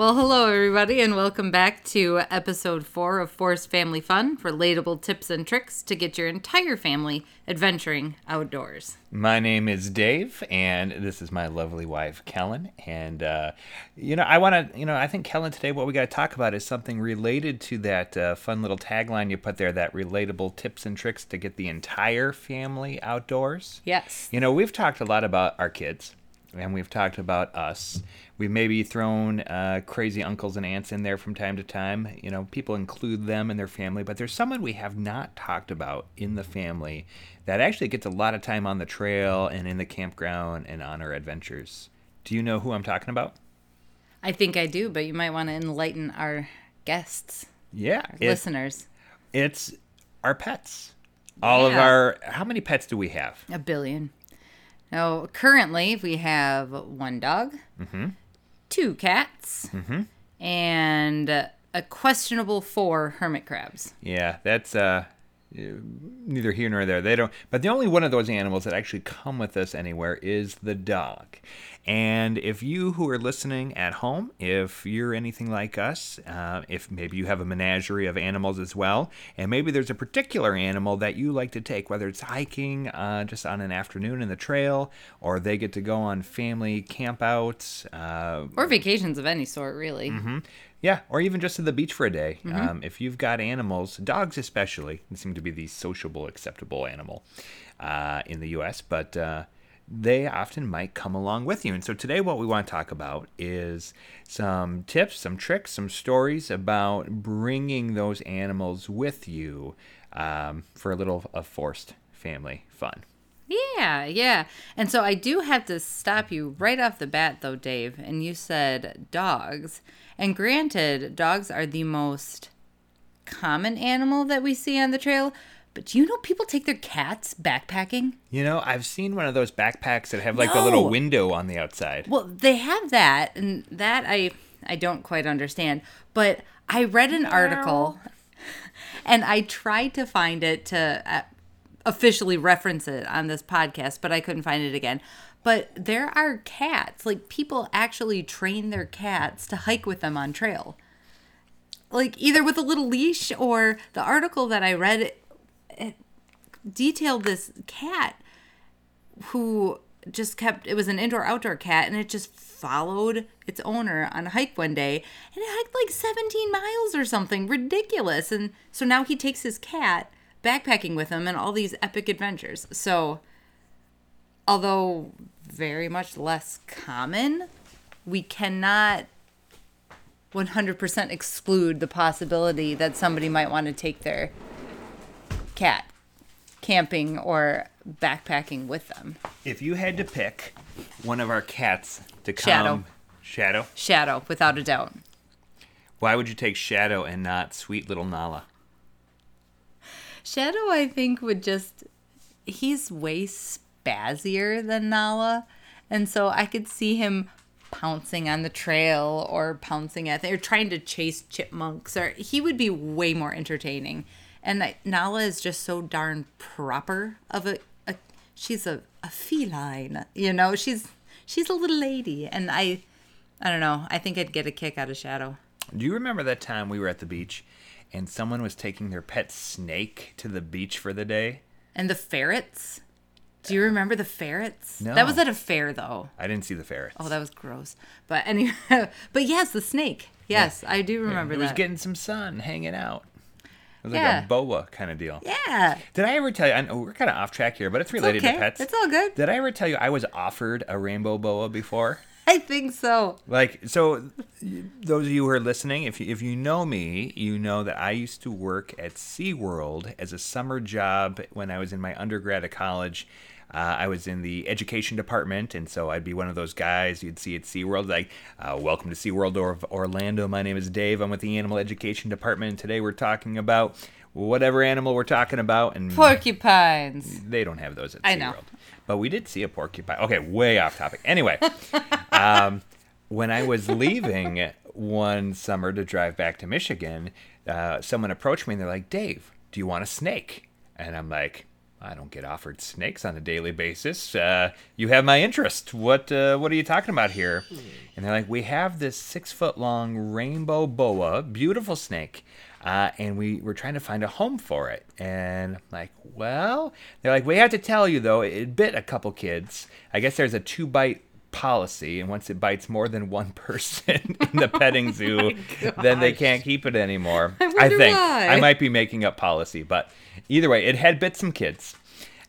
Well, hello, everybody, and welcome back to episode four of Forced Family Fun relatable tips and tricks to get your entire family adventuring outdoors. My name is Dave, and this is my lovely wife, Kelyn. And, uh, you know, I want to, you know, I think, Kelyn, today what we got to talk about is something related to that uh, fun little tagline you put there that relatable tips and tricks to get the entire family outdoors. Yes. You know, we've talked a lot about our kids and we've talked about us. We've maybe thrown uh, crazy uncles and aunts in there from time to time. You know, people include them in their family, but there's someone we have not talked about in the family that actually gets a lot of time on the trail and in the campground and on our adventures. Do you know who I'm talking about? I think I do, but you might want to enlighten our guests, Yeah, our it- listeners. it's our pets. All of our. How many pets do we have? A billion. Now, currently, we have one dog, two cats, and a questionable four hermit crabs. Yeah, that's uh, neither here nor there. They don't. But the only one of those animals that actually come with us anywhere is the dog. And if you who are listening at home, if you're anything like us, uh, if maybe you have a menagerie of animals as well, and maybe there's a particular animal that you like to take, whether it's hiking uh, just on an afternoon in the trail, or they get to go on family campouts, uh, Or vacations of any sort, really. yeah, or even just to the beach for a day. Um, if you've got animals, dogs especially, seem to be the sociable, acceptable animal uh, in the U.S., but uh, they often might come along with you. And so today, what we want to talk about is some tips, some tricks, some stories about bringing those animals with you um, for a little of forced family fun. Yeah, yeah. And so I do have to stop you right off the bat, though, Dave. And you said dogs. And granted, dogs are the most common animal that we see on the trail. But do you know people take their cats backpacking? You know, I've seen one of those backpacks that have like a little window on the outside. Well, they have that, and that I I don't quite understand. But I read an article, and I tried to find it to uh, officially reference it on this podcast, but I couldn't find it again. But there are cats, like people actually train their cats to hike with them on trail, like either with a little leash or the article that I read. It, detailed this cat who just kept it was an indoor outdoor cat and it just followed its owner on a hike one day and it hiked like 17 miles or something. Ridiculous. And so now he takes his cat backpacking with him and all these epic adventures. So although very much less common we cannot 100% exclude the possibility that somebody might want to take their cat camping or backpacking with them. If you had to pick one of our cats to come, Shadow. Shadow. Shadow, without a doubt. Why would you take Shadow and not sweet little Nala? Shadow, I think, would just. He's way spazzier than Nala. And so I could see him pouncing on the trail or pouncing at. Or trying to chase chipmunks. Or he would be way more entertaining. And I- Nala is just so darn proper of a. a she's a, a feline. You know, she's she's a little lady. And I. I don't know. I think I'd get a kick out of Shadow. Do you remember that time we were at the beach and someone was taking their pet snake to the beach for the day? And the ferrets? Do you remember the ferrets? No. That was at a fair though. I didn't see the ferrets. Oh, that was gross. But anyway, but yes, the snake. Yes, I do remember it was getting some sun, hanging out. It was like a boa kind of deal. yeah. Did I ever tell you? I know we're kind of off track here, but it's related okay. to pets. It's all good. Did I ever tell you I was offered a rainbow boa before? I think so. Like so, those of you who are listening, if you, if you know me, you know that I used to work at SeaWorld as a summer job when I was in my undergrad at college. Uh, I was in the education department, and so I'd be one of those guys you'd see at SeaWorld, like, uh, Welcome to SeaWorld or Orlando. My name is Dave. I'm with the animal education department. and Today we're talking about whatever animal we're talking about. And Porcupines. they don't have those at I SeaWorld. know. But we did see a porcupine. Okay, way off topic. Anyway, um, when I was leaving one summer to drive back to Michigan, uh, someone approached me and they're like, Dave, do you want a snake? And I'm like, I don't get offered snakes on a daily basis. Uh, you have my interest. What uh, what are you talking about here? And they're like, we have this six foot long rainbow boa, beautiful snake, uh, and we we're trying to find a home for it. And I'm like, well, they're like, we have to tell you though, it bit a couple kids. I guess there's a two bite policy, and once it bites more than one person in the oh petting zoo, then they can't keep it anymore. I wonder think why. I might be making up policy, but either way, it had bit some kids,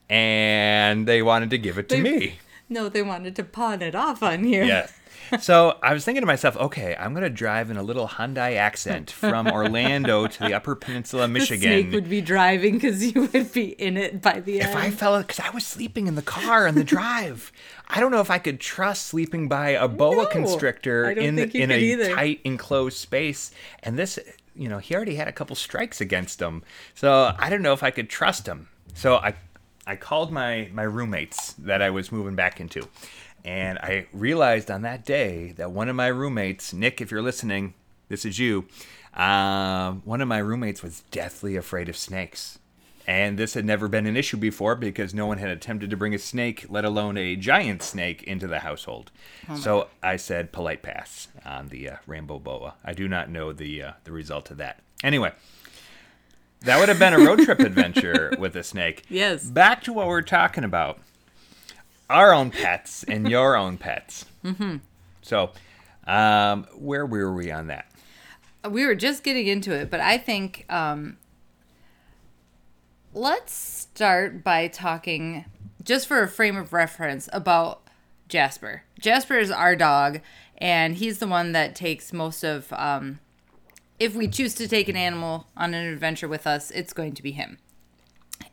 and they wanted to give it to They- me. No, they wanted to pawn it off on you. Yes. So I was thinking to myself, okay, I'm gonna drive in a little Hyundai accent from Orlando to the Upper Peninsula, of The Michigan. snake would be driving because you would be in it by the end. if. I fell, because I was sleeping in the car on the drive, I don't know if I could trust sleeping by a boa No, constrictor in in a either. tight enclosed space. And this, you know, he already had a couple strikes against him, so I don't know if I could trust him. So I, I called my my roommates that I was moving back into, and I realized on that day that one of my roommates, Nick, if you're listening, this is you. Um, one of my roommates was deathly afraid of snakes. And this had never been an issue before because no one had attempted to bring a snake, let alone a giant snake, into the household. so I said polite pass on the uh, rainbow boa. I do not know the uh, the result of that. Anyway, that would have been a road trip adventure with a snake. Yes. Back to what we're talking about: our own pets and your own pets. Mm-hmm. So, um, where were we on that? we were just getting into it, but I think um, let's start by talking, just for a frame of reference, about Jasper. Jasper is our dog, and he's the one that takes most of. Um, if we choose to take an animal on an adventure with us, it's going to be him.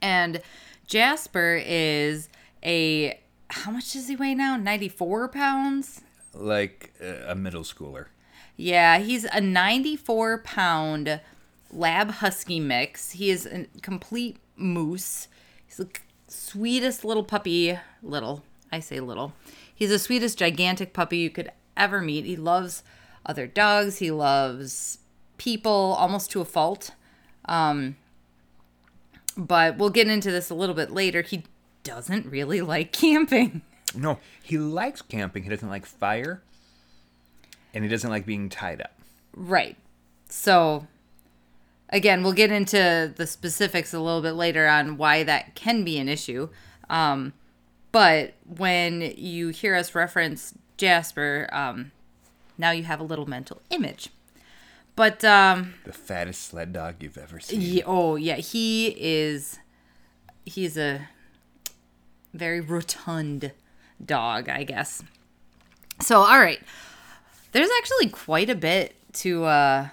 And Jasper is a. How much does he weigh now? 94 pounds? Like uh, a middle schooler. Yeah, he's a 94 pound lab husky mix. He is a complete moose. He's the sweetest little puppy. Little, I say little. He's the sweetest gigantic puppy you could ever meet. He loves other dogs. He loves people almost to a fault. Um, but we'll get into this a little bit later. He doesn't really like camping. No, he likes camping. He doesn't like fire, and he doesn't like being tied up. Right. So, again, we'll get into the specifics a little bit later on why that can be an issue. Um, but when you hear us reference Jasper, um, now you have a little mental image. But, um, The fattest sled dog you've ever seen. ye- oh, yeah, he is, he's a very rotund dog, I guess. So, all right. There's actually quite a bit to uh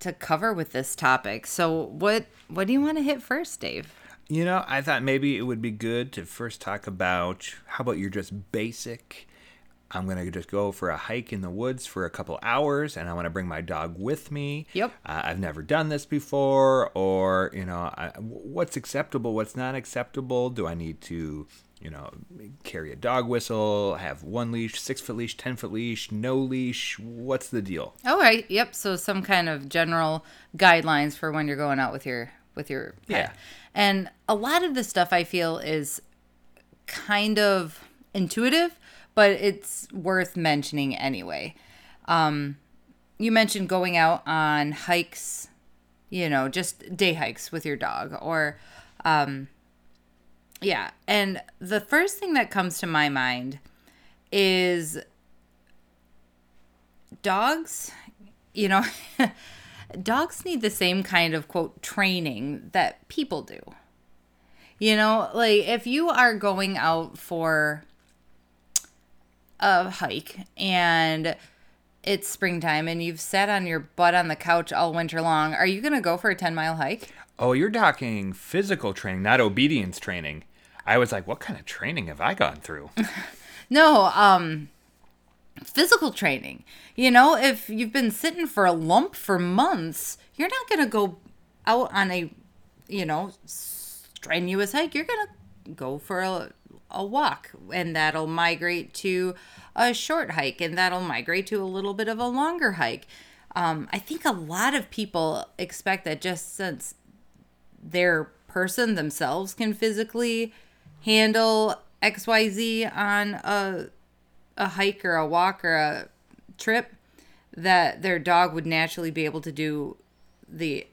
to cover with this topic. So, what what do you want to hit first, Dave? You know, I thought maybe it would be good to first talk about how about you're just basic. I'm gonna just go for a hike in the woods for a couple hours, and I want to bring my dog with me. Yep. Uh, I've never done this before, or you know, I, what's acceptable, what's not acceptable. Do I need to, you know, carry a dog whistle, have one leash, six foot leash, ten foot leash, no leash? What's the deal? All right. Yep. So some kind of general guidelines for when you're going out with your with your pet. Yeah. And a lot of the stuff I feel is kind of intuitive, but it's worth mentioning anyway. Um, you mentioned going out on hikes, you know, just day hikes with your dog, or um, yeah. And the first thing that comes to my mind is dogs, you know, dogs need the same kind of quote training that people do. You know, like if you are going out for a hike and it's springtime and you've sat on your butt on the couch all winter long, are you going to go for a 10 mile hike? Oh, you're talking physical training, not obedience training. I was like, what kind of training have I gone through? No, um physical training. You know, if you've been sitting for a lump for months, you're not going to go out on a, you know, strenuous hike. You're going to go for a a walk and that'll migrate to a short hike and that'll migrate to a little bit of a longer hike. Um, I think a lot of people expect that just since they're person themselves can physically handle XYZ on a a hike or a walk or a trip that their dog would naturally be able to do the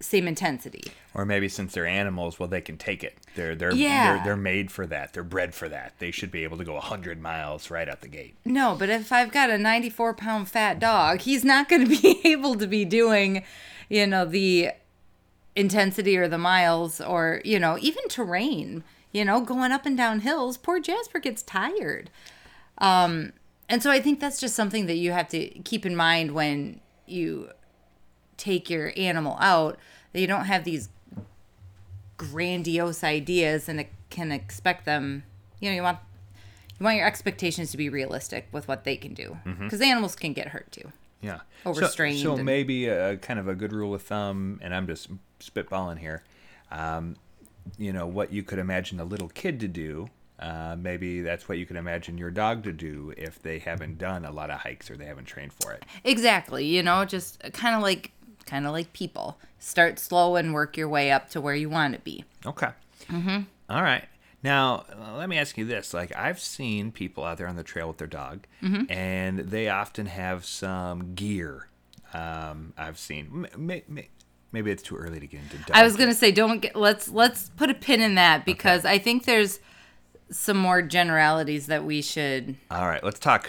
same intensity. Or maybe since they're animals, well, they can take it. They're they're Yeah. they're, they're made for that. They're bred for that. They should be able to go hundred miles right out the gate. No, but if I've got a 94 pound fat dog, he's not going to be able to be doing, you know, the intensity or the miles or, you know, even terrain, you know, going up and down hills. Poor Jasper gets tired. Um, and so I think that's just something that you have to keep in mind when you take your animal out, that you don't have these grandiose ideas and it can expect them, you know, you want you want your expectations to be realistic with what they can do because animals can get hurt too. Yeah. Overstrained So, so maybe a kind of a good rule of thumb, and I'm just spitballing here. Um, you know what you could imagine a little kid to do. Uh, maybe that's what you could imagine your dog to do if they haven't done a lot of hikes or they haven't trained for it. Exactly, you know, just kind of like kind of like people. Start slow and work your way up to where you want to be. Okay. Mm-hmm. All right. Now, uh, let me ask you this. Like, I've seen people out there on the trail with their dog, Mm-hmm. and they often have some gear. Um, I've seen. may- may- Maybe it's too early to get into dog I was gonna say, don't get. Let's let's put a pin in that because I think there's some more generalities that we should All right, let's talk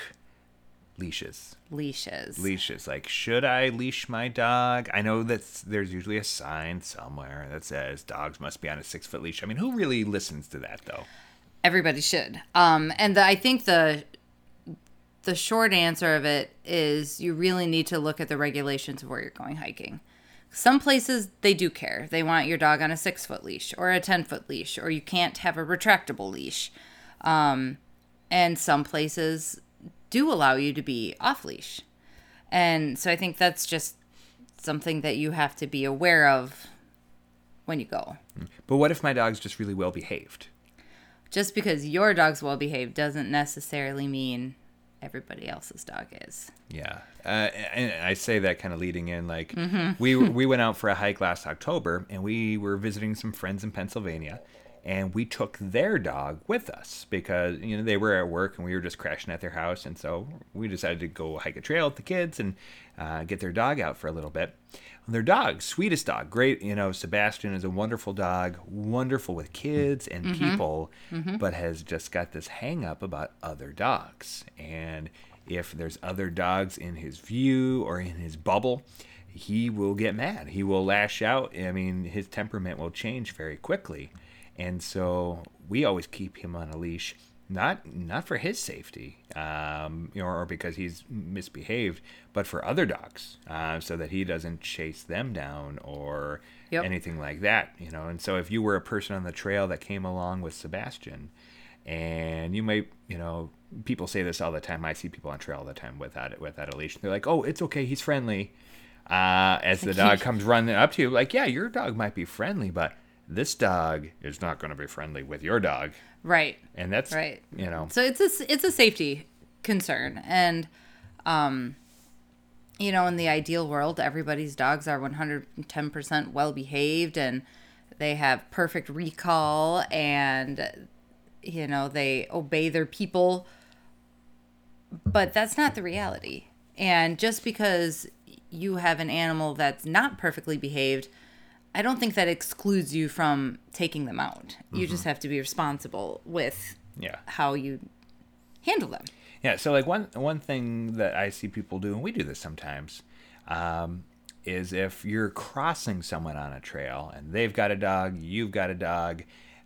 leashes. Leashes. Leashes. Like, should I leash my dog? I know that there's usually a sign somewhere that says dogs must be on a six foot leash. I mean, who really listens to that, though? Everybody should. Um, and the, I think the the short answer of it is you really need to look at the regulations of where you're going hiking. Some places they do care. They want your dog on a six foot leash or a ten foot leash, or you can't have a retractable leash. Um, and some places do allow you to be off leash. And so I think that's just something that you have to be aware of when you go. But what if my dog's just really well behaved? just because your dog's well behaved doesn't necessarily mean everybody else's dog is. Yeah, uh, and I say that kind of leading in like we we went out for a hike last October, and we were visiting some friends in Pennsylvania, and we took their dog with us because you know they were at work and we were just crashing at their house, and so we decided to go hike a trail with the kids and uh, get their dog out for a little bit. And their dog, sweetest dog, great. You know, Sebastian is a wonderful dog, wonderful with kids and people, but has just got this hang up about other dogs. And if there's other dogs in his view or in his bubble, he will get mad. He will lash out. I mean, his temperament will change very quickly. And so we always keep him on a leash, not not for his safety, um, you know, or because he's misbehaved, but for other dogs, uh, so that he doesn't chase them down or Yep. anything like that. You know, and so if you were a person on the trail that came along with Sebastian, and you might, you know, people say this all the time. I see people on trail all the time without it, without a leash. They're like, "Oh, it's okay, he's friendly." Uh, as the dog comes running up to you, like, "Yeah, your dog might be friendly, but this dog is not going to be friendly with your dog." Right. And that's Right. You know, So it's a it's a safety concern and um you know in the ideal world everybody's dogs are 110% well behaved and they have perfect recall and you know they obey their people but that's not the reality and just because you have an animal that's not perfectly behaved I don't think that excludes you from taking them out. You just have to be responsible with yeah. how you handle them. Yeah, so like one one thing that I see people do, and we do this sometimes, um, is if you're crossing someone on a trail and they've got a dog, you've got a dog.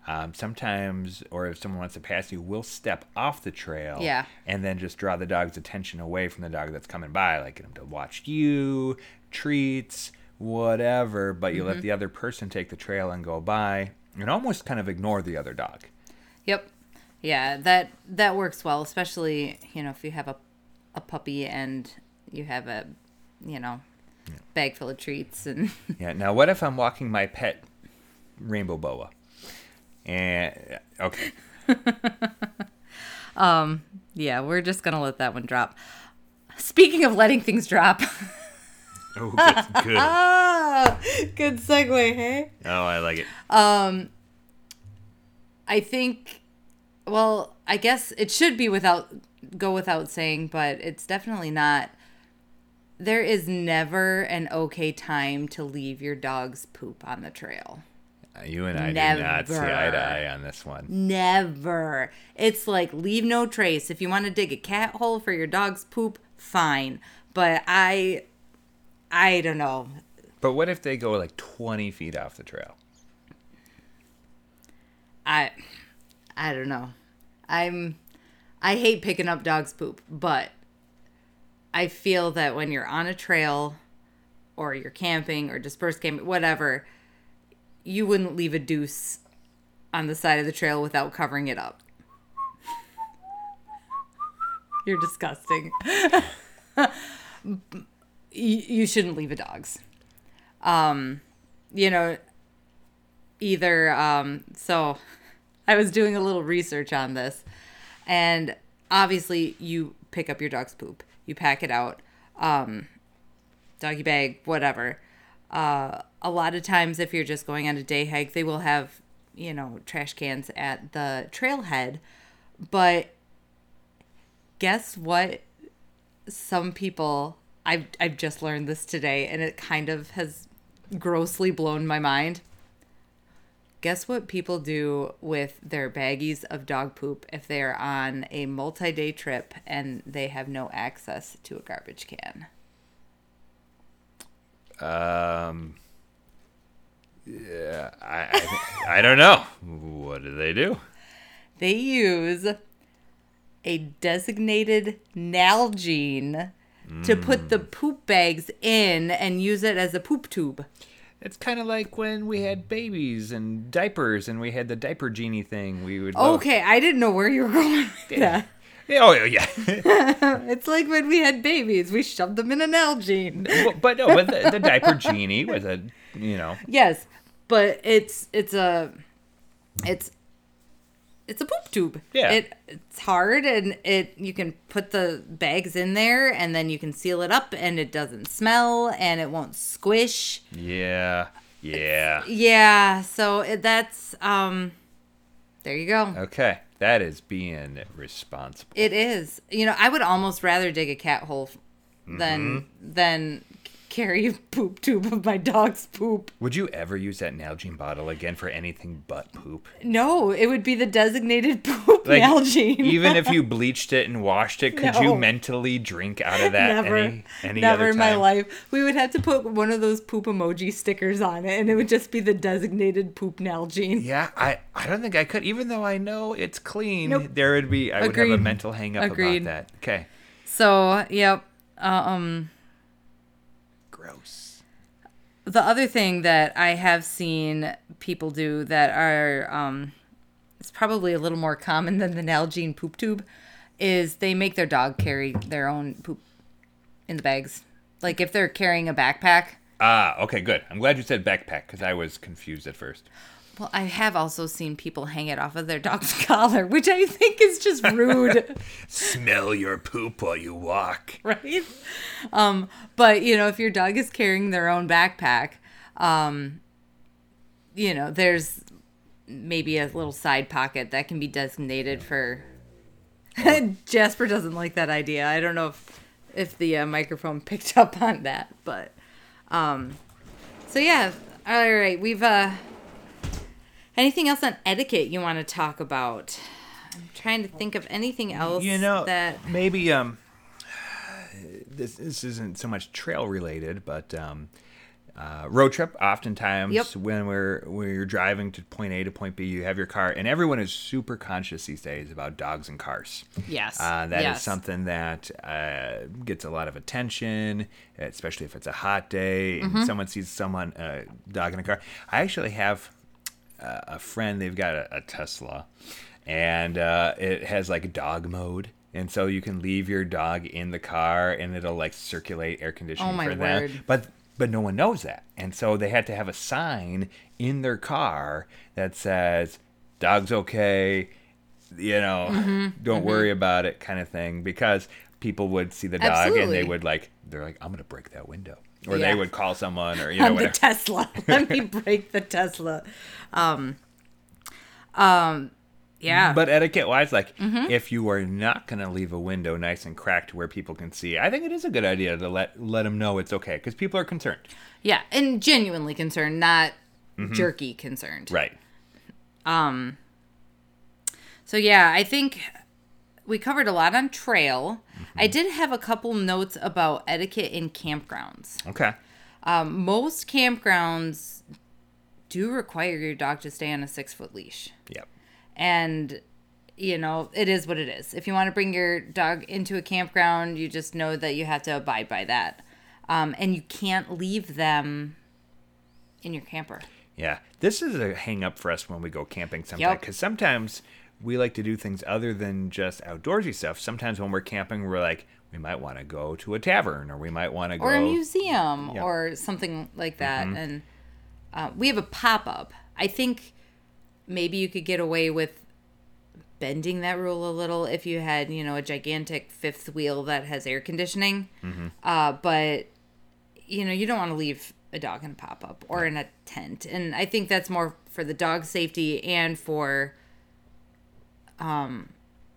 Um, sometimes, or if someone wants to pass you, we'll step off the trail, Yeah. and then just draw the dog's attention away from the dog that's coming by, like get them to watch you, treats, whatever. But you let the other person take the trail and go by, and almost kind of ignore the other dog. Yep. Yeah, that that works well, especially, you know, if you have a a puppy and you have a, you know, bag full of treats and Yeah. Now, what if I'm walking my pet rainbow boa? And okay, um yeah, we're just going to let that one drop. Speaking of letting things drop, Oh, good. good. Ah, good segue, hey? Oh, I like it. Um, I think, well, I guess it should be without, go without saying, but it's definitely not. There is never an okay time to leave your dog's poop on the trail. Uh, You and I do not see eye to eye on this one. Never. It's like leave no trace. If you want to dig a cat hole for your dog's poop, fine. But I, I don't know. But what if they go like 20 feet off the trail? I, I don't know. I'm, I hate picking up dog's poop, but I feel that when you're on a trail, or you're camping or dispersed camping, whatever, you wouldn't leave a deuce on the side of the trail without covering it up. You're disgusting. you, you shouldn't leave a dog's. Um, you know, either um so I was doing a little research on this and obviously you pick up your dog's poop. You pack it out. Um doggy bag, whatever. Uh a lot of times if you're just going on a day hike, they will have, you know, trash cans at the trailhead. But guess what some people I've I've just learned this today and it kind of has grossly blown my mind. Guess what people do with their baggies of dog poop if they are on a multi-day trip and they have no access to a garbage can? Um, yeah, I, I, I don't know. What do they do? They use a designated Nalgene to put the poop bags in and use it as a poop tube. It's kind of like when we had babies and diapers, and we had the diaper genie thing. We would love- Okay, I didn't know where you were going with that. Yeah, oh yeah. It's like when we had babies, we shoved them in an Nalgene. Well, but no, but the, the diaper genie was a you know Yes, but it's it's a it's it's a poop tube. Yeah. It it's hard and it you can put the bags in there and then you can seal it up and it doesn't smell and it won't squish. yeah yeah. Yeah, so it, that's um there you go. Okay, that is being responsible. It is. You know, I would almost rather dig a cat hole than Mm-hmm. than carry a poop tube of my dog's poop. Would you ever use that Nalgene bottle again for anything but poop? No, it would be the designated poop Like, Nalgene. even if you bleached it and washed it, could No. you mentally drink out of that never, any any never in my life. We would have to put one of those poop emoji stickers on it, and it would just be the designated poop Nalgene. Yeah, I, I don't think I could. Even though I know it's clean, Nope. there would be I would have a mental hang up Agreed. about that. Okay, So, yep. Uh, um, gross. the other thing that I have seen people do that are um, it's probably a little more common than the Nalgene poop tube is they make their dog carry their own poop in the bags. Like if they're carrying a backpack. Ah, okay, good. I'm glad you said backpack because I was confused at first. Well, I have also seen people hang it off of their dog's collar, which I think is just rude. Smell your poop while you walk. right? Um, but you know, if your dog is carrying their own backpack, um, you know, there's maybe a little side pocket that can be designated for. Jasper doesn't like that idea. I don't know if if the uh, microphone picked up on that, but um, so yeah. All right, we've uh. Anything else on etiquette you want to talk about? I'm trying to think of anything else You know, that maybe um, this this isn't so much trail related, but um, uh, road trip. Oftentimes, Yep. when we're when you're driving to point A to point B, you have your car, and everyone is super conscious these days about dogs and cars. Yes. Uh, that is yes. something that uh, gets a lot of attention, especially if it's a hot day and Mm-hmm. someone sees someone uh, dog in a car. I actually have a friend. They've got a, a Tesla, and uh, it has like dog mode. And so you can leave your dog in the car, and it'll like circulate air conditioning Oh, for them. But but no one knows that, and so they had to have a sign in their car that says "Dog's okay," you know, Mm-hmm. don't worry about it, kind of thing, because people would see the dog and they would like they're like, I'm gonna break that window. or Yeah. they would call someone, or you know on the. Tesla. Let me break the Tesla. Um, um, yeah. But etiquette wise, like Mm-hmm. if you are not going to leave a window nice and cracked where people can see, I think it is a good idea to let let them know it's okay because people are concerned. yeah, and genuinely concerned, not jerky concerned. Right. Um. So yeah, I think we covered a lot on trail. I did have a couple notes about etiquette in campgrounds. Okay. Um, most campgrounds do require your dog to stay on a six foot leash. Yep. and you know it is what it is if you want to bring your dog into a campground you just know that you have to abide by that um, and you can't leave them in your camper Yeah. This is a hang up for us when we go camping sometimes Yep. because sometimes we like to do things other than just outdoorsy stuff. Sometimes when we're camping, we're like, we might want to go to a tavern or we might want to go. or a museum Yeah. or something like that and uh, we have a pop-up i think maybe you could get away with bending that rule a little if you had you know a gigantic fifth wheel that has air conditioning uh, but you know you don't want to leave a dog in a pop-up or in a tent and i think that's more for the dog safety and for um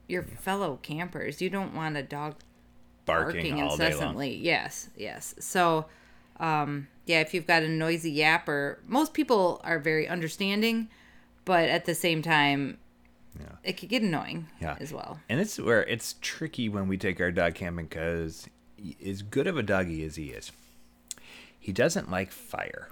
your fellow campers you don't want a dog barking, barking all day long. incessantly. Yes, yes. So, um, yeah, if you've got a noisy yapper, most people are very understanding, but at the same time, Yeah. it could get annoying Yeah. as well. And it's where it's tricky when we take our dog camping because as good of a doggy as he is, he doesn't like fire.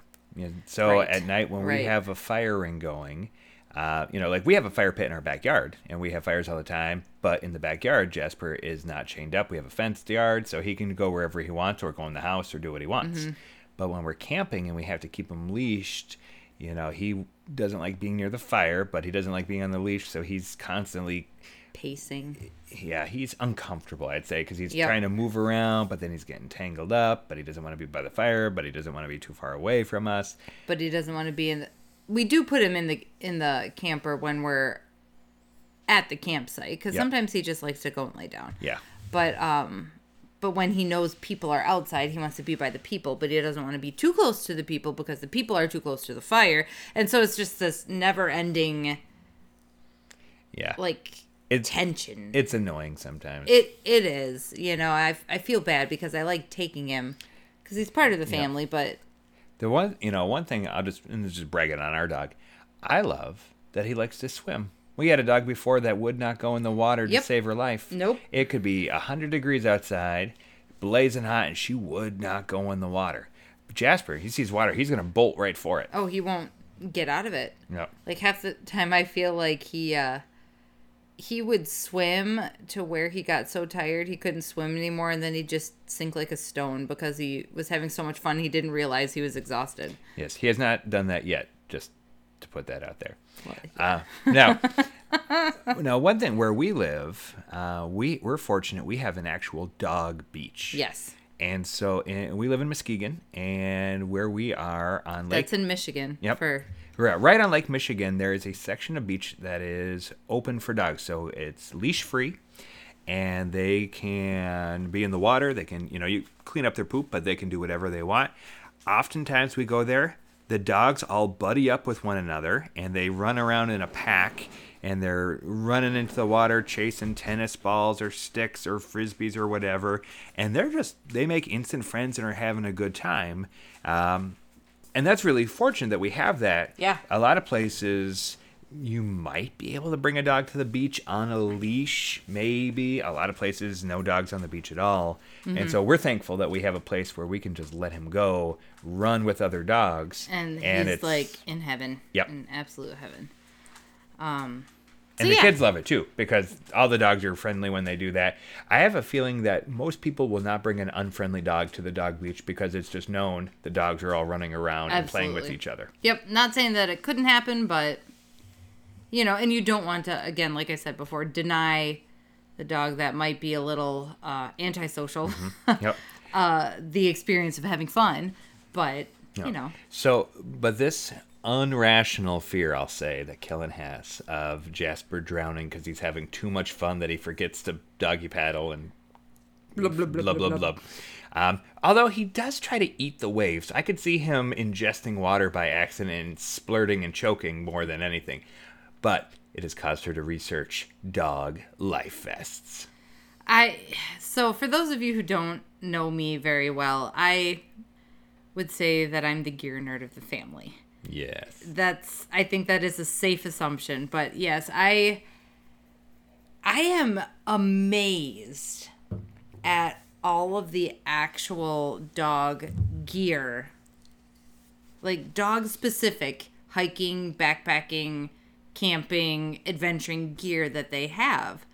So Right. at night when we have a fire ring going, uh, you know, like we have a fire pit in our backyard and we have fires all the time. But in the backyard, Jasper is not chained up. We have a fenced yard, so he can go wherever he wants or go in the house or do what he wants. Mm-hmm. But when we're camping and we have to keep him leashed, you know, he doesn't like being near the fire, but he doesn't like being on the leash, so he's constantly Pacing. yeah, he's uncomfortable, I'd say, because he's Yep. trying to move around, but then he's getting tangled up, but he doesn't want to be by the fire, but he doesn't want to be too far away from us. But he doesn't want to be in the. We do put him in the in the camper when we're at the campsite because Yep. sometimes he just likes to go and lay down. Yeah. But um, but when he knows people are outside, he wants to be by the people, but he doesn't want to be too close to the people because the people are too close to the fire, and so it's just this never-ending Yeah. like It's tension. it's annoying sometimes. it it is, you know. I I feel bad because I like taking him because he's part of the family, but the one you know, one thing I'll just and this is just bragging on our dog. I love that he likes to swim. We had a dog before that would not go in the water Yep. to save her life. Nope. It could be a hundred degrees outside, blazing hot, and she would not go in the water. But Jasper, he sees water, he's gonna bolt right for it. oh, he won't get out of it. Yep. Like half the time I feel like he uh he would swim to where he got so tired he couldn't swim anymore and then he'd just sink like a stone because he was having so much fun he didn't realize he was exhausted. Yes, he has not done that yet. Just to put that out there. Well, Uh, now, now one thing where we live, uh, we we're fortunate. We have an actual dog beach. yes. And so and we live in Muskegon, and where we are on Lake, That's in Michigan. Yep. For right, on Lake Michigan, there is a section of beach that is open for dogs. So it's leash free, and they can be in the water. They can, you know, you clean up their poop, but they can do whatever they want. Oftentimes we go there, the dogs all buddy up with one another, and they run around in a pack. And they're running into the water, chasing tennis balls or sticks or frisbees or whatever. And they're just, they make instant friends and are having a good time. Um, and that's really fortunate that we have that. Yeah. A lot of places you might be able to bring a dog to the beach on a leash, maybe. A lot of places no dogs on the beach at all. Mm-hmm. And so we're thankful that we have a place where we can just let him go, run with other dogs. and, and he's it's like in heaven. Yep. In absolute heaven. Um and so the yeah. kids love it too because all the dogs are friendly when they do that. I have a feeling that most people will not bring an unfriendly dog to the dog beach because it's just known the dogs are all running around and playing with each other. Yep, not saying that it couldn't happen, but you know, and you don't want to again, like I said before, deny the dog that might be a little uh, antisocial Yep. uh, the experience of having fun, but you know, So, but this unrational fear, I'll say, that Kelyn has of Jasper drowning because he's having too much fun that he forgets to doggy paddle and Blub, blub, blub, blub, blub. Um, although he does try to eat the waves, I could see him ingesting water by accident and splurting and choking more than anything. But it has caused her to research dog life vests. I so for those of you who don't know me very well, I would say that I'm the gear nerd of the family. Yes. That's I think that is a safe assumption, but yes, I I am amazed at all of the actual dog gear. Like dog specific hiking, backpacking, camping, adventuring gear that they have.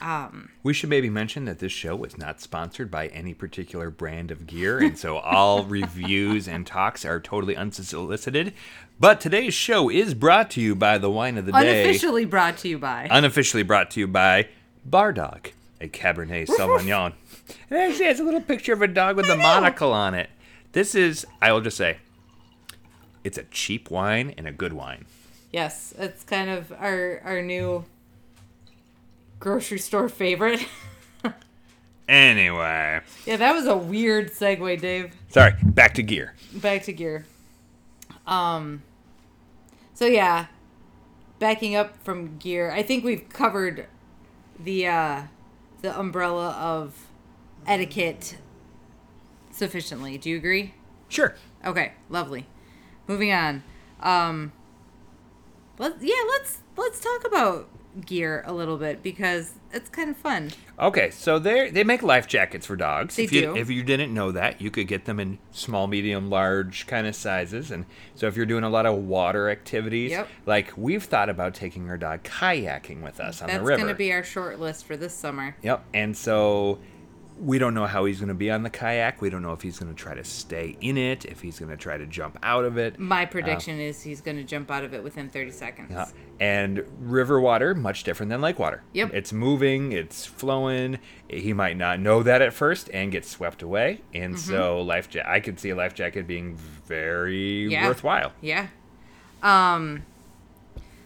Um, we should maybe mention that this show was not sponsored by any particular brand of gear, and so all reviews and talks are totally unsolicited. But today's show is brought to you by the wine of the day. Unofficially brought to you by unofficially brought to you by Bar Dog, a Cabernet Sauvignon. It actually has a little picture of a dog with a monocle on it. This is, I will just say, it's a cheap wine and a good wine. Yes, it's kind of our our new grocery store favorite. Anyway, yeah, that was a weird segue, Dave. sorry, back to gear. Back to gear. Um so yeah, backing up from gear, I think we've covered the uh the umbrella of etiquette sufficiently. Do you agree? Sure. Okay, lovely. Moving on. Um let yeah, let's let's talk about gear a little bit because it's kind of fun. Okay, so they they make life jackets for dogs. They if you do. if you didn't know that, you could get them in small, medium, large kind of sizes. And so if you're doing a lot of water activities, Yep. like we've thought about taking our dog kayaking with us on That's the river. That's going to be our short list for this summer. Yep. And so we don't know how he's going to be on the kayak. We don't know if he's going to try to stay in it, if he's going to try to jump out of it. My prediction is he's going to jump out of it within 30 seconds. Yeah. And river water, much different than lake water. Yep. It's moving, it's flowing. He might not know that at first and get swept away. And Mm-hmm. so life ja- I could see a life jacket being very Yeah. worthwhile. Yeah. Um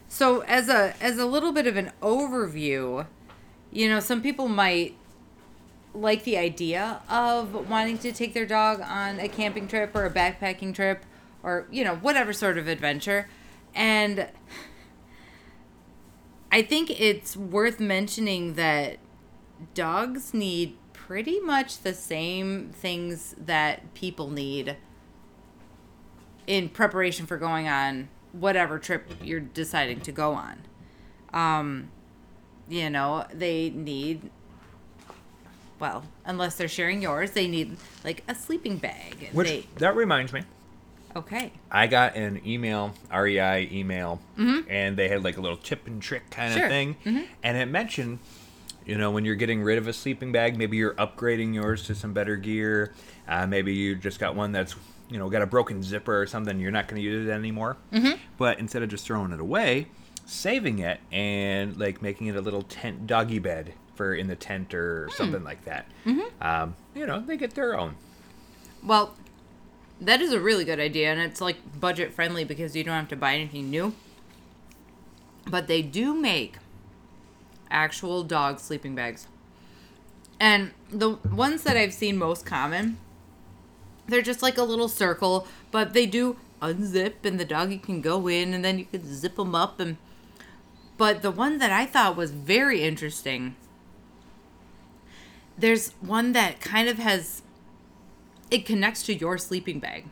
so as a as a little bit of an overview, you know, some people might like the idea of wanting to take their dog on a camping trip or a backpacking trip or, you know, whatever sort of adventure. And I think it's worth mentioning that dogs need pretty much the same things that people need in preparation for going on whatever trip you're deciding to go on. Um, you know, they need, well, unless they're sharing yours, they need like a sleeping bag. Which They, that reminds me. okay. I got an email, REI email, and they had like a little tip and trick kind Mm-hmm. Sure. of thing. And it mentioned, you know, when you're getting rid of a sleeping bag, maybe you're upgrading yours to some better gear. Uh, maybe you just got one that's, you know, got a broken zipper or something. You're not going to use it anymore. Mm-hmm. But instead of just throwing it away, saving it and like making it a little tent doggy bed for in the tent or something like that. Um, you know, they get their own. Well, that is a really good idea, and it's like budget friendly because you don't have to buy anything new. But they do make actual dog sleeping bags. And the ones that I've seen most common, they're just like a little circle, but they do unzip and the doggy can go in and then you can zip them up and but the one that I thought was very interesting there's one that kind of has it connects to your sleeping bag.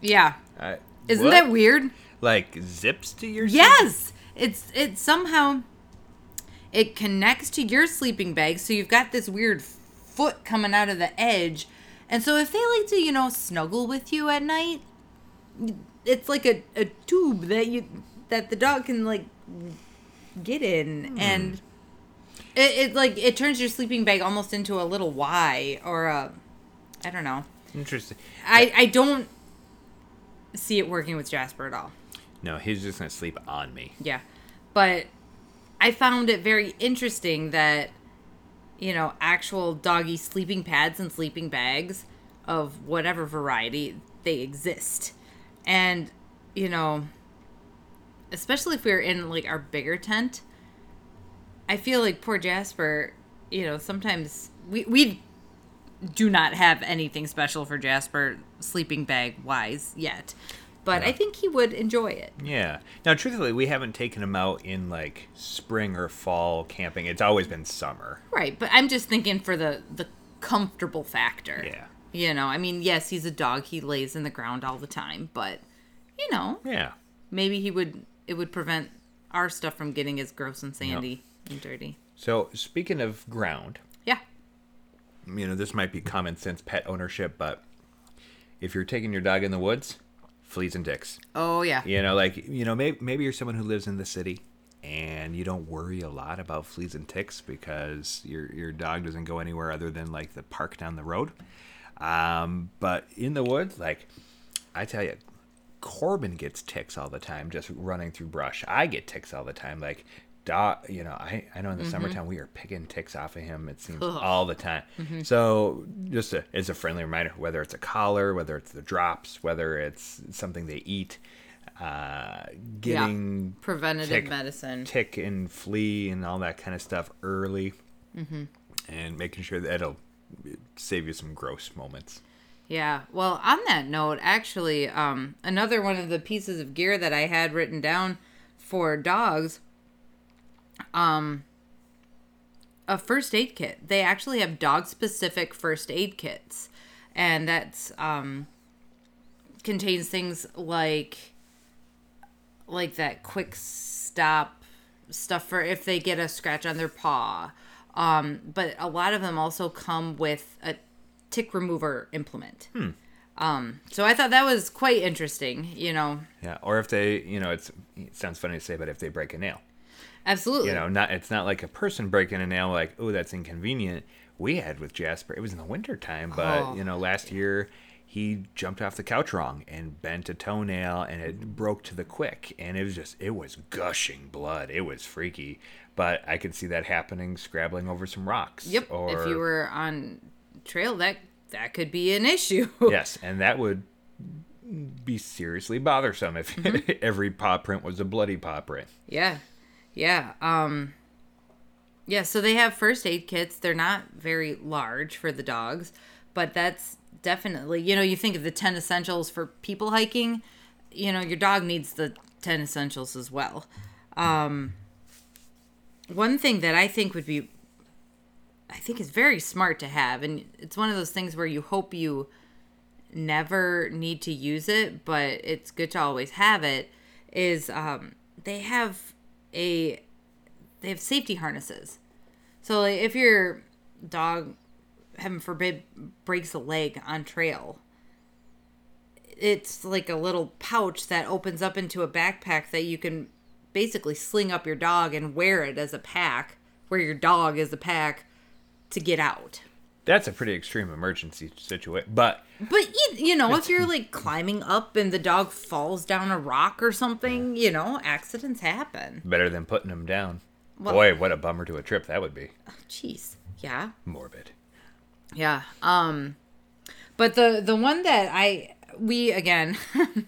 Yeah. Uh, Isn't what? that weird? like zips to your Yes. It's it somehow it connects to your sleeping bag so you've got this weird foot coming out of the edge. And so if they like to, you know, snuggle with you at night, it's like a, a tube that you that the dog can like get in and it, it like it turns your sleeping bag almost into a little Y or a I don't know. Interesting. I I don't see it working with Jasper at all. No, he's just gonna sleep on me. Yeah. But I found it very interesting that, you know, actual doggy sleeping pads and sleeping bags of whatever variety they exist. And, you know, especially if we are in like our bigger tent, I feel like poor Jasper you know, sometimes we we do not have anything special for Jasper sleeping bag wise yet. But I think he would enjoy it. Yeah. Now, truthfully, we haven't taken him out in like spring or fall camping. It's always been summer. Right, but I'm just thinking for the the comfortable factor. Yeah. You know, I mean, yes, he's a dog. He lays in the ground all the time, but you know, Yeah. maybe he would it would prevent our stuff from getting as gross and sandy and dirty. So, speaking of ground, Yeah. you know, this might be common sense pet ownership, but if you're taking your dog in the woods, fleas and ticks. Oh yeah. You know, like, you know, maybe, maybe you're someone who lives in the city and you don't worry a lot about fleas and ticks because your, your dog doesn't go anywhere other than like the park down the road. Um, but in the woods, like, I tell you, Corbin gets ticks all the time just running through brush. I get ticks all the time. Like, dog, you know, I, I know in the summertime we are picking ticks off of him, it seems, Ugh. all the time. So, just a, as a friendly reminder, whether it's a collar, whether it's the drops, whether it's something they eat, uh, getting Preventative tick- medicine. tick and flea and all that kind of stuff early, and making sure that it'll save you some gross moments. Yeah. Well, on that note, actually, um, another one of the pieces of gear that I had written down for dogs, um, a first aid kit. They actually have dog specific first aid kits, and that's um, contains things like like that quick stop stuff for if they get a scratch on their paw. Um, but a lot of them also come with a tick remover implement. Um, so I thought that was quite interesting. You know, Yeah, or if they, you know, it's it sounds funny to say, but if they break a nail, absolutely. you know, not it's not like a person breaking a nail, like oh that's inconvenient. We had with Jasper, it was in the winter time, but Oh. you know, last year he jumped off the couch wrong and bent a toenail, and it broke to the quick, and it was just it was gushing blood. It was freaky, but I could see that happening, scrabbling over some rocks. Yep. Or, if you were on trail, that that could be an issue. yes, and that would be seriously bothersome if Mm-hmm. every paw print was a bloody paw print. Yeah. Yeah. Um Yeah, so they have first aid kits. They're not very large for the dogs, but that's definitely, you know, you think of the 10 essentials for people hiking, you know, your dog needs the 10 essentials as well. Um one thing that I think would be I think is very smart to have and it's one of those things where you hope you never need to use it, but it's good to always have it. Is um, they have a they have safety harnesses. So like, if your dog, heaven forbid, breaks a leg on trail, it's like a little pouch that opens up into a backpack that you can basically sling up your dog and wear it as a pack, where your dog is a pack to get out. That's a pretty extreme emergency situation, but But you, you know, if you're like climbing up and the dog falls down a rock or something, you know, accidents happen. better than putting them down. Well- Boy, what a bummer to a trip that would be. Jeez. Yeah. Morbid. Yeah. Um but the the one that I we again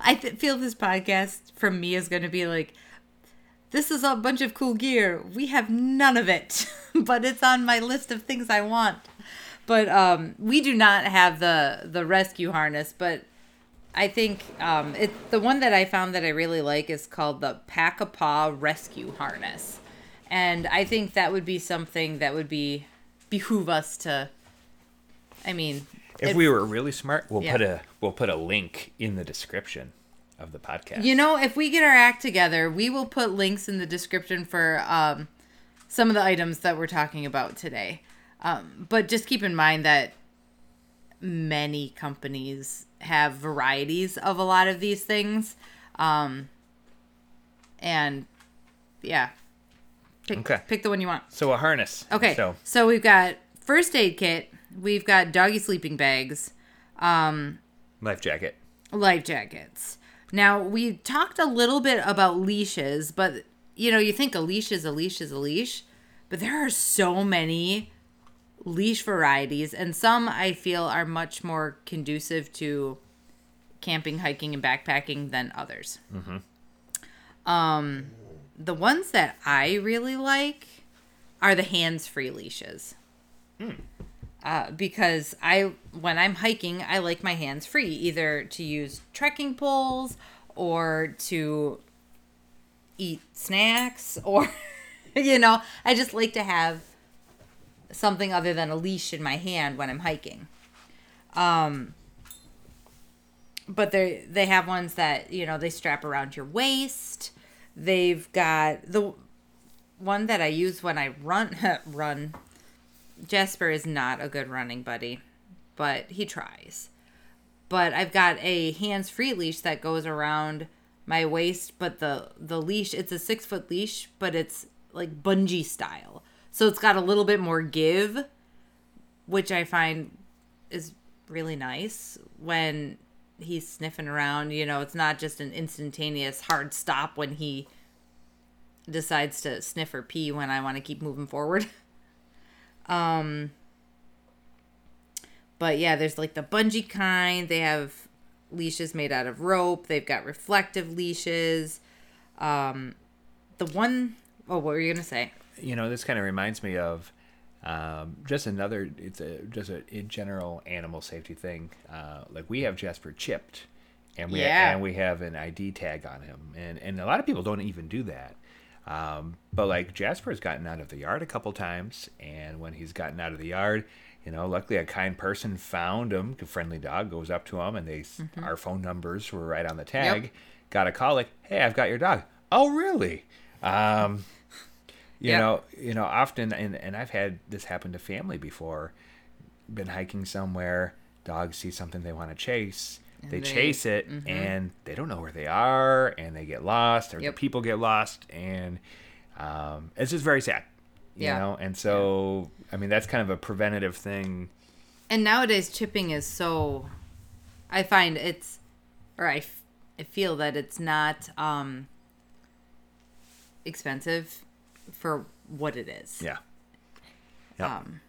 I th- feel this podcast from me is going to be like this is a bunch of cool gear. We have none of it, but it's on my list of things I want. But um we do not have the the rescue harness, but I think um it the one that I found that I really like is called the Pack a Paw Rescue Harness. And I think that would be something that would be behoove us to I mean If it- we were really smart, we'll Yeah. put a we'll put a link in the description of the podcast. You know, if we get our act together, we will put links in the description for um, some of the items that we're talking about today. Um, but just keep in mind that many companies have varieties of a lot of these things. Um, and yeah, pick, Okay. pick the one you want. so a harness. Okay. So So we've got first aid kit, we've got doggy sleeping bags, life jacket. life jackets. Now, we talked a little bit about leashes, but you know, you think a leash is a leash is a leash, but there are so many leash varieties, and some I feel are much more conducive to camping, hiking, and backpacking than others. Um, the ones that I really like are the hands-free leashes. Uh, because I, when I'm hiking, I like my hands free, either to use trekking poles or to eat snacks, or you know, I just like to have something other than a leash in my hand when I'm hiking. Um, but they they have ones that you know they strap around your waist. They've got the one that I use when I run run. Jasper is not a good running buddy, but he tries. But I've got a hands-free leash that goes around my waist, but the the leash it's a six foot leash, but it's like bungee style, so it's got a little bit more give, which I find is really nice when he's sniffing around. You know, it's not just an instantaneous hard stop when he decides to sniff or pee when I want to keep moving forward. um but yeah, there's like the bungee kind. They have leashes made out of rope. They've got reflective leashes. Um the one oh what were you going to say? You know, this kind of reminds me of um, just another. It's a just a in general animal safety thing. Uh, like we have Jasper chipped, and we Yeah. and we have an ID tag on him, and and a lot of people don't even do that. Um, but like Jasper's gotten out of the yard a couple times, and when he's gotten out of the yard, you know, luckily a kind person found him. A friendly dog goes up to him, and they s our phone numbers were right on the tag. Got a call like, "Hey, I've got your dog." Oh, really? Um, you Yep. know, you know, often, and and I've had this happen to family before. Been hiking somewhere, dogs see something they want to chase. They, they- mm-hmm. chase it, and they don't know where they are, and they get lost, or Yep. the people get lost, and um, it's just very sad. You Yeah. know, and so I mean that's kind of a preventative thing. And nowadays chipping is so I find it's or I, f- I feel that it's not um expensive for what it is. Yeah. Yep. Um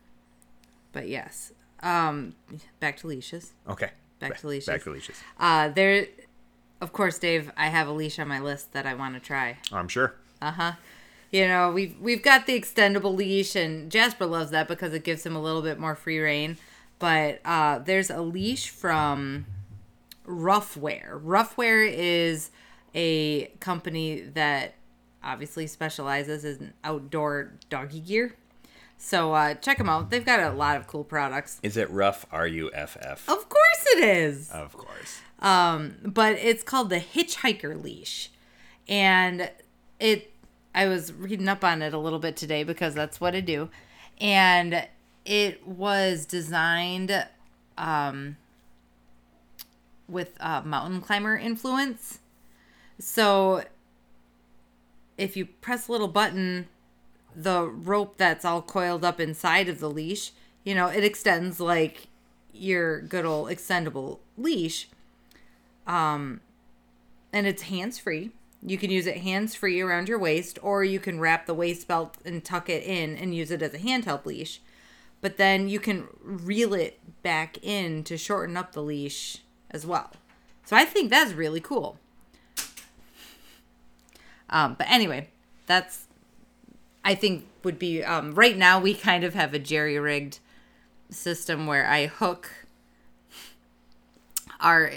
but yes. Um back to leashes. okay. Back Ba- to leashes. Back to leashes. Uh there of course Dave, I have a leash on my list that I want to try. I'm sure. Uh-huh. You know, we've we've got the extendable leash and Jasper loves that because it gives him a little bit more free reign. But uh there's a leash from Ruffwear. Ruffwear is a company that obviously specializes in outdoor doggy gear. So uh check them out. They've got a lot of cool products. Is it rough? R U F F. Of course it is. Of course. Um, but it's called the hitchhiker leash and it i was reading up on it a little bit today because that's what i do and it was designed um, with uh, mountain climber influence so if you press a little button the rope that's all coiled up inside of the leash you know it extends like your good old extendable leash um, and it's hands free. You can use it hands free around your waist, or you can wrap the waist belt and tuck it in and use it as a handheld leash. But then you can reel it back in to shorten up the leash as well. So I think that's really cool. Um, but anyway, that's I think would be um, right now we kind of have a jerry rigged system where I hook our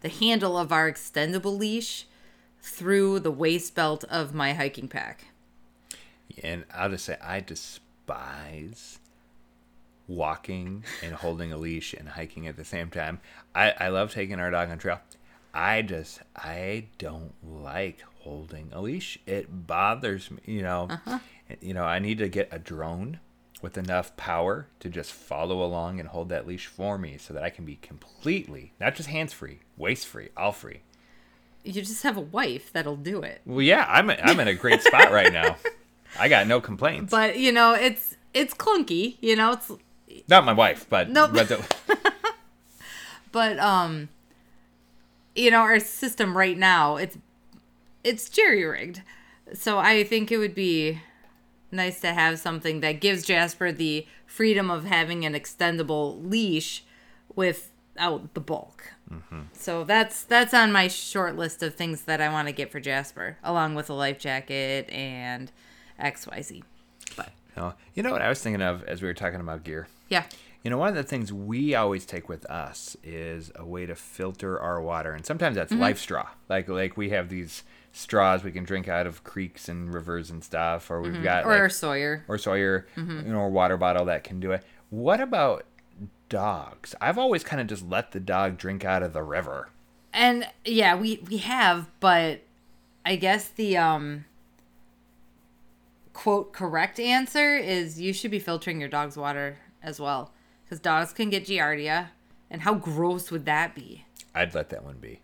the handle of our extendable leash through the waist belt of my hiking pack. And I'll just say, I despise walking and holding a leash and hiking at the same time. I, I love taking our dog on trail. I just, I don't like holding a leash. It bothers me, you know. Uh-huh. You know, I need to get a drone with enough power to just follow along and hold that leash for me so that I can be completely, not just hands free, waist free, all free. You just have a wife that'll do it. Well, yeah, I'm, I'm in a great spot right now. I got no complaints. But you know, it's it's clunky, you know, it's Not my wife, but Nope. but the, but um you know, our system right now, it's it's jerry rigged. So I think it would be nice to have something that gives Jasper the freedom of having an extendable leash without the bulk. Mm-hmm. So that's that's on my short list of things that I want to get for Jasper, along with a life jacket and XYZ. But Oh, you know what I was thinking of as we were talking about gear? Yeah. You know, one of the things we always take with us is a way to filter our water, and sometimes that's Mm-hmm. LifeStraw. Like like we have these straws we can drink out of creeks and rivers and stuff, or we've got Mm-hmm. Or like, Sawyer. or Sawyer, you know, a water bottle that can do it. What about dogs? I've always kind of just let the dog drink out of the river. And yeah, we we have, but I guess the um quote correct answer is you should be filtering your dog's water as well cuz dogs can get giardia and how gross would that be? I'd let that one be.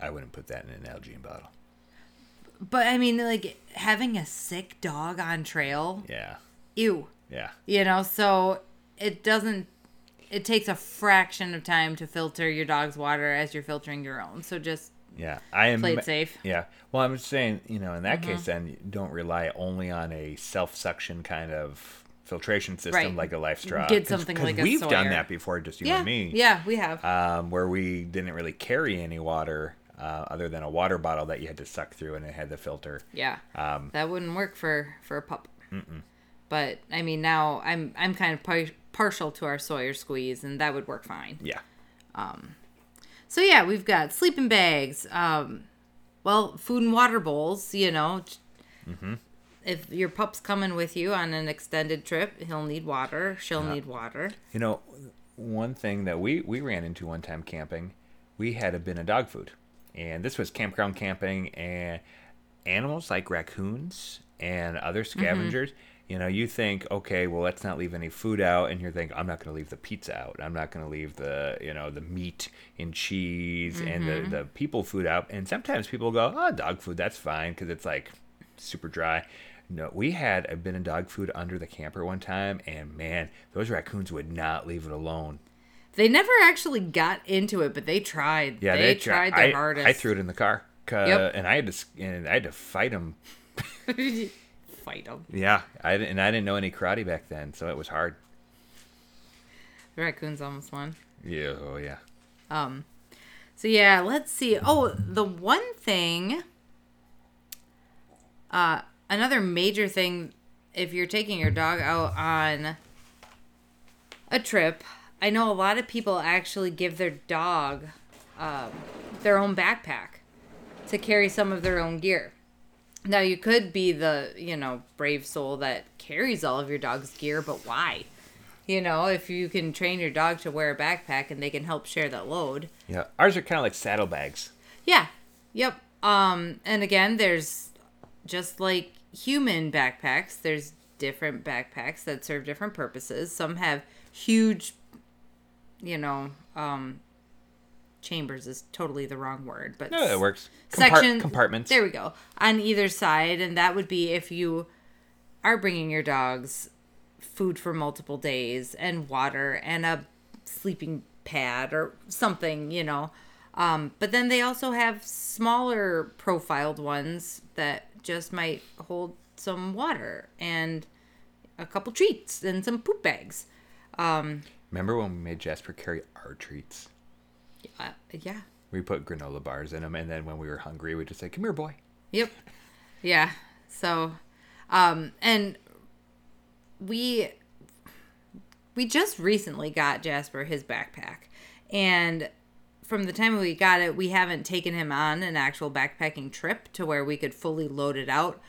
I wouldn't put that in an Nalgene bottle. But I mean like having a sick dog on trail, Yeah, ew. yeah. You know, so it doesn't it takes a fraction of time to filter your dog's water as you're filtering your own. So just Yeah, I am. play it safe. Yeah. Well, I'm just saying, you know, in that Mm-hmm. case, then don't rely only on a self-suction kind of filtration system Right. like a LifeStraw. Something like a we've done that before, just you Yeah. and me. Yeah, we have. Um, where we didn't really carry any water uh, other than a water bottle that you had to suck through, and it had the filter. Yeah, Um, that wouldn't work for for a pup. But I mean, now I'm I'm kind of par- partial to our Sawyer squeeze, and that would work fine. Yeah. So yeah, we've got sleeping bags. Um, well, food and water bowls. You know, if your pup's coming with you on an extended trip, he'll need water. She'll need water. You know, one thing that we, we ran into one time camping, we had a bin of dog food. And this was campground camping, and animals like raccoons and other mm-hmm. scavengers, you know, you think, okay, well, let's not leave any food out. And you're thinking, I'm not going to leave the pizza out. I'm not going to leave the, you know, the meat and cheese and the, mm-hmm. the people food out. And sometimes people go, oh, dog food, that's fine because it's like super dry. No, we had a bin of dog food under the camper one time, and man, those raccoons would not leave it alone. They never actually got into it, but they tried. Yeah, they, tri- tried their I, hardest. I threw it in the car, Yep. and I had to and I had to fight them. Fight them. Yeah, I didn't, and I didn't know any karate back then, so it was hard. The raccoons almost won. Yeah, oh yeah. Um, so yeah, let's see. Oh, the one thing, uh, another major thing, if you're taking your dog out on a trip, I know a lot of people actually give their dog um, their own backpack to carry some of their own gear. Now you could be the you know brave soul that carries all of your dog's gear, but why? You know, if you can train your dog to wear a backpack and they can help share that load. Yeah, ours are kind of like saddlebags. Yeah. Yep. Um and again there's just like human backpacks, there's different backpacks that serve different purposes. Some have huge you know, um chambers is totally the wrong word, but No, it works. Compart- section compartments. There we go. On either side, and that would be if you are bringing your dogs food for multiple days and water and a sleeping pad or something, you know. Um, but then they also have smaller profiled ones that just might hold some water and a couple treats and some poop bags. Um, Remember when we made Jasper carry our treats? Uh, yeah. We put granola bars in them, and then when we were hungry, we'd just say, "Come here, boy." Yep. Yeah. So, um, and we we just recently got Jasper his backpack, and from the time we got it, we haven't taken him on an actual backpacking trip to where we could fully load it out,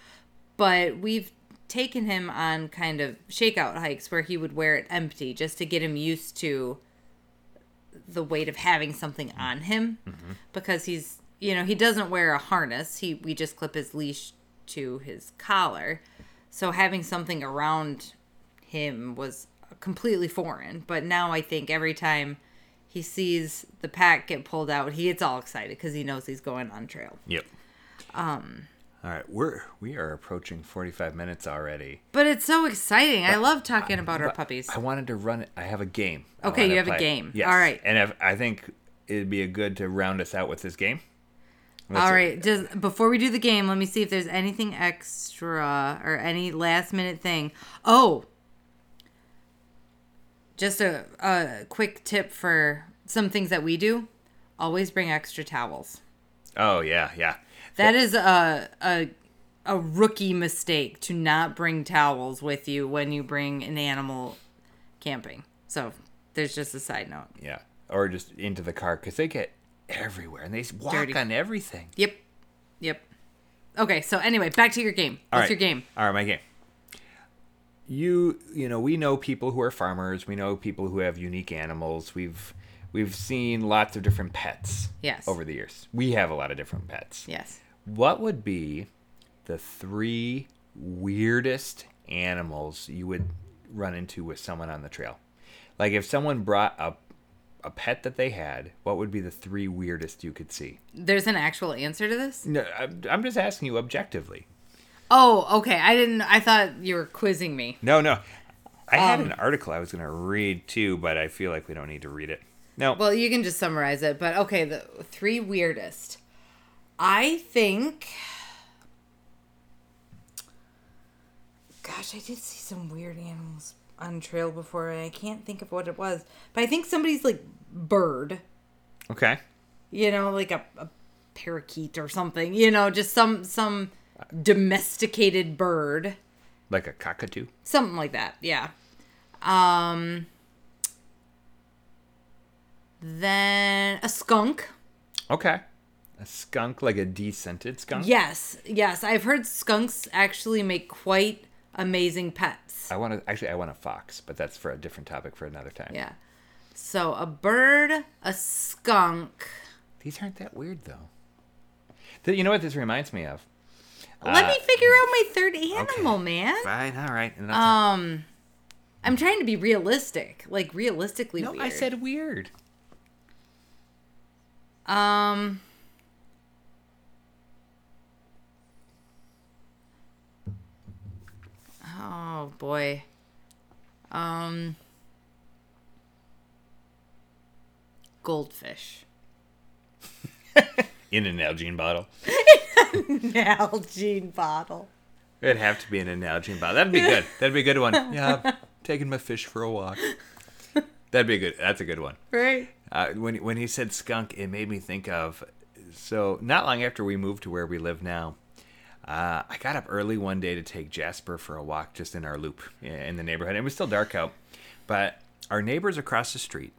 but we've taken him on kind of shakeout hikes where he would wear it empty just to get him used to the weight of having something mm-hmm. on him mm-hmm. because he's you know he doesn't wear a harness. He we just clip his leash to his collar. So having something around him was completely foreign. But now i think every time he sees the pack get pulled out he gets all excited because he knows he's going on trail Yep. Um. All right, we're we are approaching forty-five minutes already. but it's so exciting i love talking about our puppies I wanted to run it. I have a game. Okay, you have a game. Yes. All right. And if, I think it'd be a good to round us out with this game. Let's- All right, just before we do the game, let me see if there's anything extra or any last minute thing. Oh, just a, a quick tip for some things that we do: always bring extra towels. Oh yeah, yeah. That is a a a rookie mistake to not bring towels with you when you bring an animal camping. So there's just a side note. Yeah. Or just into the car because they get everywhere and they walk Dirty. on everything. Yep. Yep. Okay, so anyway, back to your game. All What's right. your game? All right, my game. You, you know, we know people who are farmers. We know people who have unique animals. We've we've seen lots of different pets. Yes. Over the years, we have a lot of different pets. Yes. What would be the three weirdest animals you would run into with someone on the trail? Like if someone brought a a pet that they had, what would be the three weirdest you could see? There's an actual answer to this? No, I'm I'm just asking you objectively. Oh, okay. I didn't I thought you were quizzing me. No, no. I had Um, an article I was going to read too, but I feel like we don't need to read it. No. Well, you can just summarize it, but okay, the three weirdest. I think Gosh, I did see some weird animals on trail before and I can't think of what it was. But I think somebody's like bird, okay. you know, like a, a parakeet or something, you know, just some some domesticated bird. Like a cockatoo. Something like that, yeah. Um then a skunk. Okay. A skunk, like a descented skunk. Yes, yes. I've heard skunks actually make quite amazing pets. I want to actually. I want a fox, but that's for a different topic for another time. Yeah. So a bird, a skunk. These aren't that weird though. Th- You know what this reminds me of? Let Uh, me figure out my third animal, man. Fine. All right. Um I'm trying to be realistic, like realistically no, weird. I said weird. um Oh boy. Um goldfish. In an Nalgene bottle. Nalgene bottle. It'd have to be in an Nalgene bottle. That'd be good. That'd be a good one. Yeah. Taking my fish for a walk. That'd be a good. That's a good one. Right? Uh, when when he said skunk, it made me think of. So not long after we moved to where we live now, uh, I got up early one day to take Jasper for a walk just in our loop in the neighborhood. It was still dark out, but our neighbors across the street,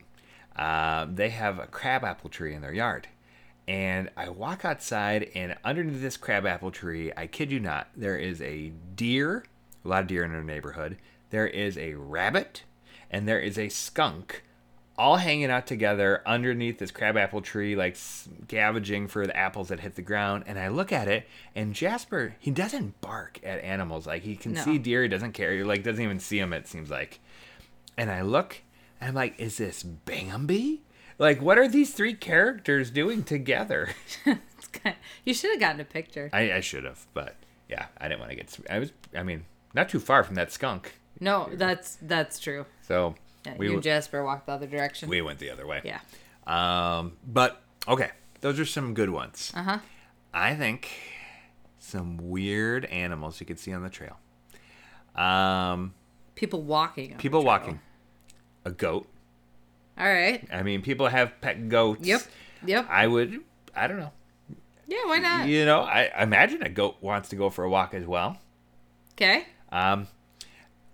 uh, they have a crabapple tree in their yard. And I walk outside, and underneath this crabapple tree, I kid you not, there is a deer, a lot of deer in our neighborhood. There is a rabbit, and there is a skunk all hanging out together underneath this crabapple tree, like scavenging for the apples that hit the ground. And I look at it, and Jasper, he doesn't bark at animals. Like he can No. see deer, he doesn't care. He like doesn't even see them. It seems like. And I look, and I'm like, is this Bambi? Like, what are these three characters doing together? You should have gotten a picture. I, I should have, but yeah, I didn't want to get. I was, I mean, not too far from that skunk. No, that's that's true. So Yeah, we you and Jasper walked the other direction. we went the other way. yeah. Um, but okay, those are some good ones. Uh huh. I think some weird animals you could see on the trail. Um, People walking. people walking. A goat. All right. I mean, people have pet goats. Yep. Yep. I would. I don't know. Yeah. Why not? You know, I imagine a goat wants to go for a walk as well. Okay. Um,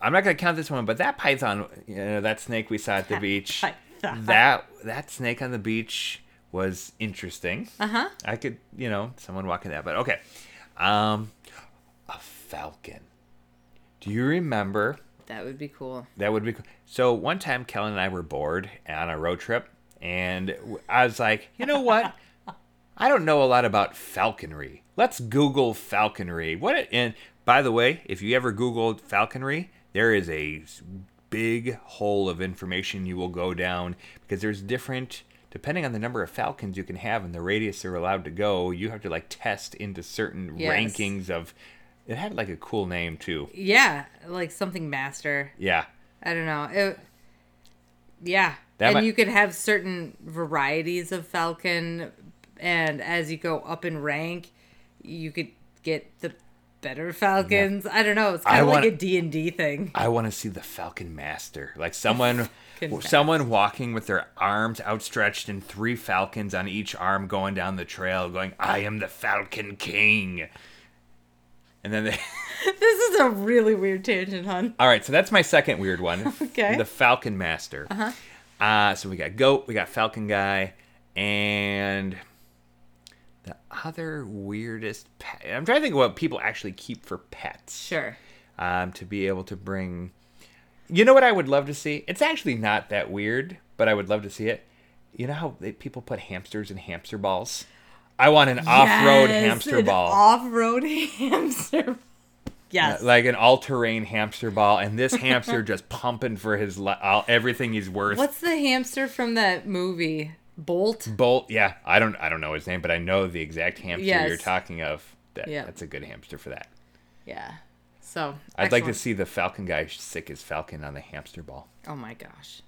I'm not gonna count this one, but that python, you know, that snake we saw at the beach, that that snake on the beach was interesting. Uh huh. I could, you know, someone walking that, but okay. Um, a falcon. Do you remember? That would be cool. That would be cool. So one time, Kelyn and I were bored on a road trip, and I was like, you know what? I don't know a lot about falconry. Let's Google falconry. What? And by the way, if you ever Googled falconry, there is a big hole of information you will go down because there's different. Depending on the number of falcons you can have and the radius they're allowed to go, you have to like test into certain Yes. rankings of. It had like a cool name too. Yeah, like something master. Yeah. I don't know. It, yeah, That and might- you could have certain varieties of falcon, and as you go up in rank, you could get the better falcons. I don't know. It's kind I of like wanna- a D and D thing. I want to see the Falcon Master, like someone, someone walking with their arms outstretched and three falcons on each arm, going down the trail, going, "I am the Falcon King." And then they. This is a really weird tangent, hon. All right, so that's my second weird one. Okay. The Falcon Master. Uh-huh. Uh So we got goat, we got Falcon guy, and the other weirdest pet. I'm trying to think of what people actually keep for pets. Sure. Um, to be able to bring. You know what I would love to see? It's actually not that weird, but I would love to see it. You know how they, people put hamsters in hamster balls? I want an off-road hamster an ball. Off-road hamster. Yes. like an all-terrain hamster ball, and this hamster just pumping for his li- all, everything he's worth. What's the hamster from that movie? Bolt. Bolt? Yeah, I don't, I don't know his name, but I know the exact hamster Yes. you're talking of. That, Yeah. That's a good hamster for that. Yeah. So. I'd like to see the Falcon guy sick his Falcon on the hamster ball. Oh my gosh.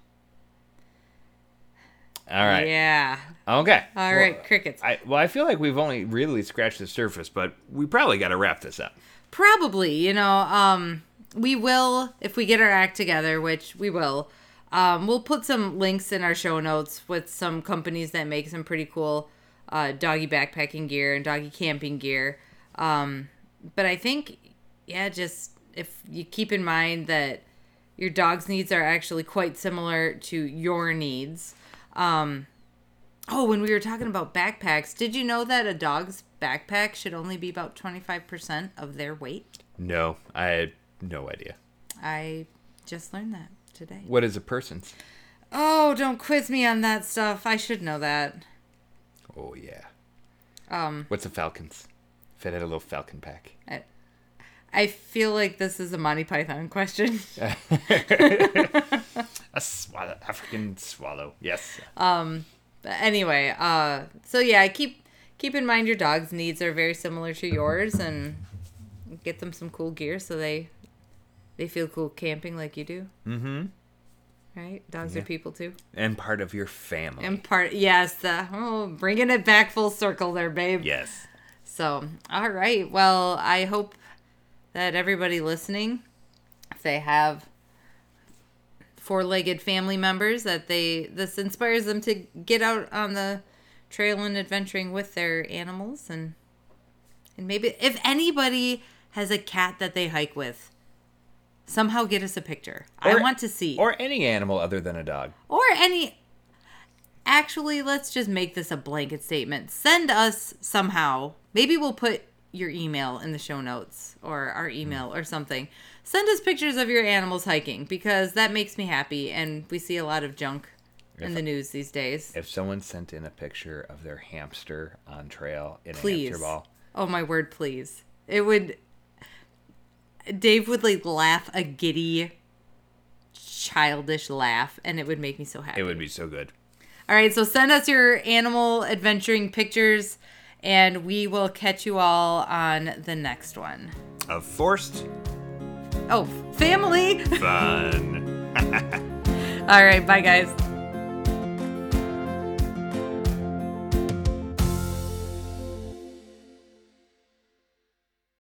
All right. Yeah. Okay. All Well, right. Crickets. I, well, I feel like we've only really scratched the surface, but we probably got to wrap this up. Probably, you know, um, we will if we get our act together, which we will. Um, we'll put some links in our show notes with some companies that make some pretty cool uh, doggy backpacking gear and doggy camping gear. Um, but I think, yeah, just if you keep in mind that your dog's needs are actually quite similar to your needs. Um, oh, when we were talking about backpacks, did you know that a dog's backpack should only be about 25% of their weight? No, I had no idea. I just learned that today. What is a person's? Oh, don't quiz me on that stuff. I should know that. Oh yeah. Um, What's a Falcon's? If it had a little Falcon pack. I, I feel like this is a Monty Python question. A swallow. Yes. But anyway, uh, so yeah, keep keep in mind your dog's needs are very similar to yours, and get them some cool gear so they they feel cool camping like you do. mm-hmm. Right? Dogs are people too. And part of your family. And part, yes, the oh, bringing it back full circle there, babe. yes. So, all right. Well, I hope that everybody listening, if they have four-legged family members, that they this inspires them to get out on the trail and adventuring with their animals, and and maybe if anybody has a cat that they hike with, somehow get us a picture. I want to see. Or any animal other than a dog. or any actually let's just make this a blanket statement. Send us somehow. Maybe we'll put your email in the show notes or our hmm. email or something send us pictures of your animals hiking because that makes me happy and we see a lot of junk in the news these days. If someone sent in a picture of their hamster on trail in a please. hamster ball, oh my word please. It would dave would like laugh a giddy childish laugh and it would make me so happy. It would be so good. All right, so send us your animal adventuring pictures, and we will catch you all on the next one. Of forced Oh, family! fun. All right, bye, guys.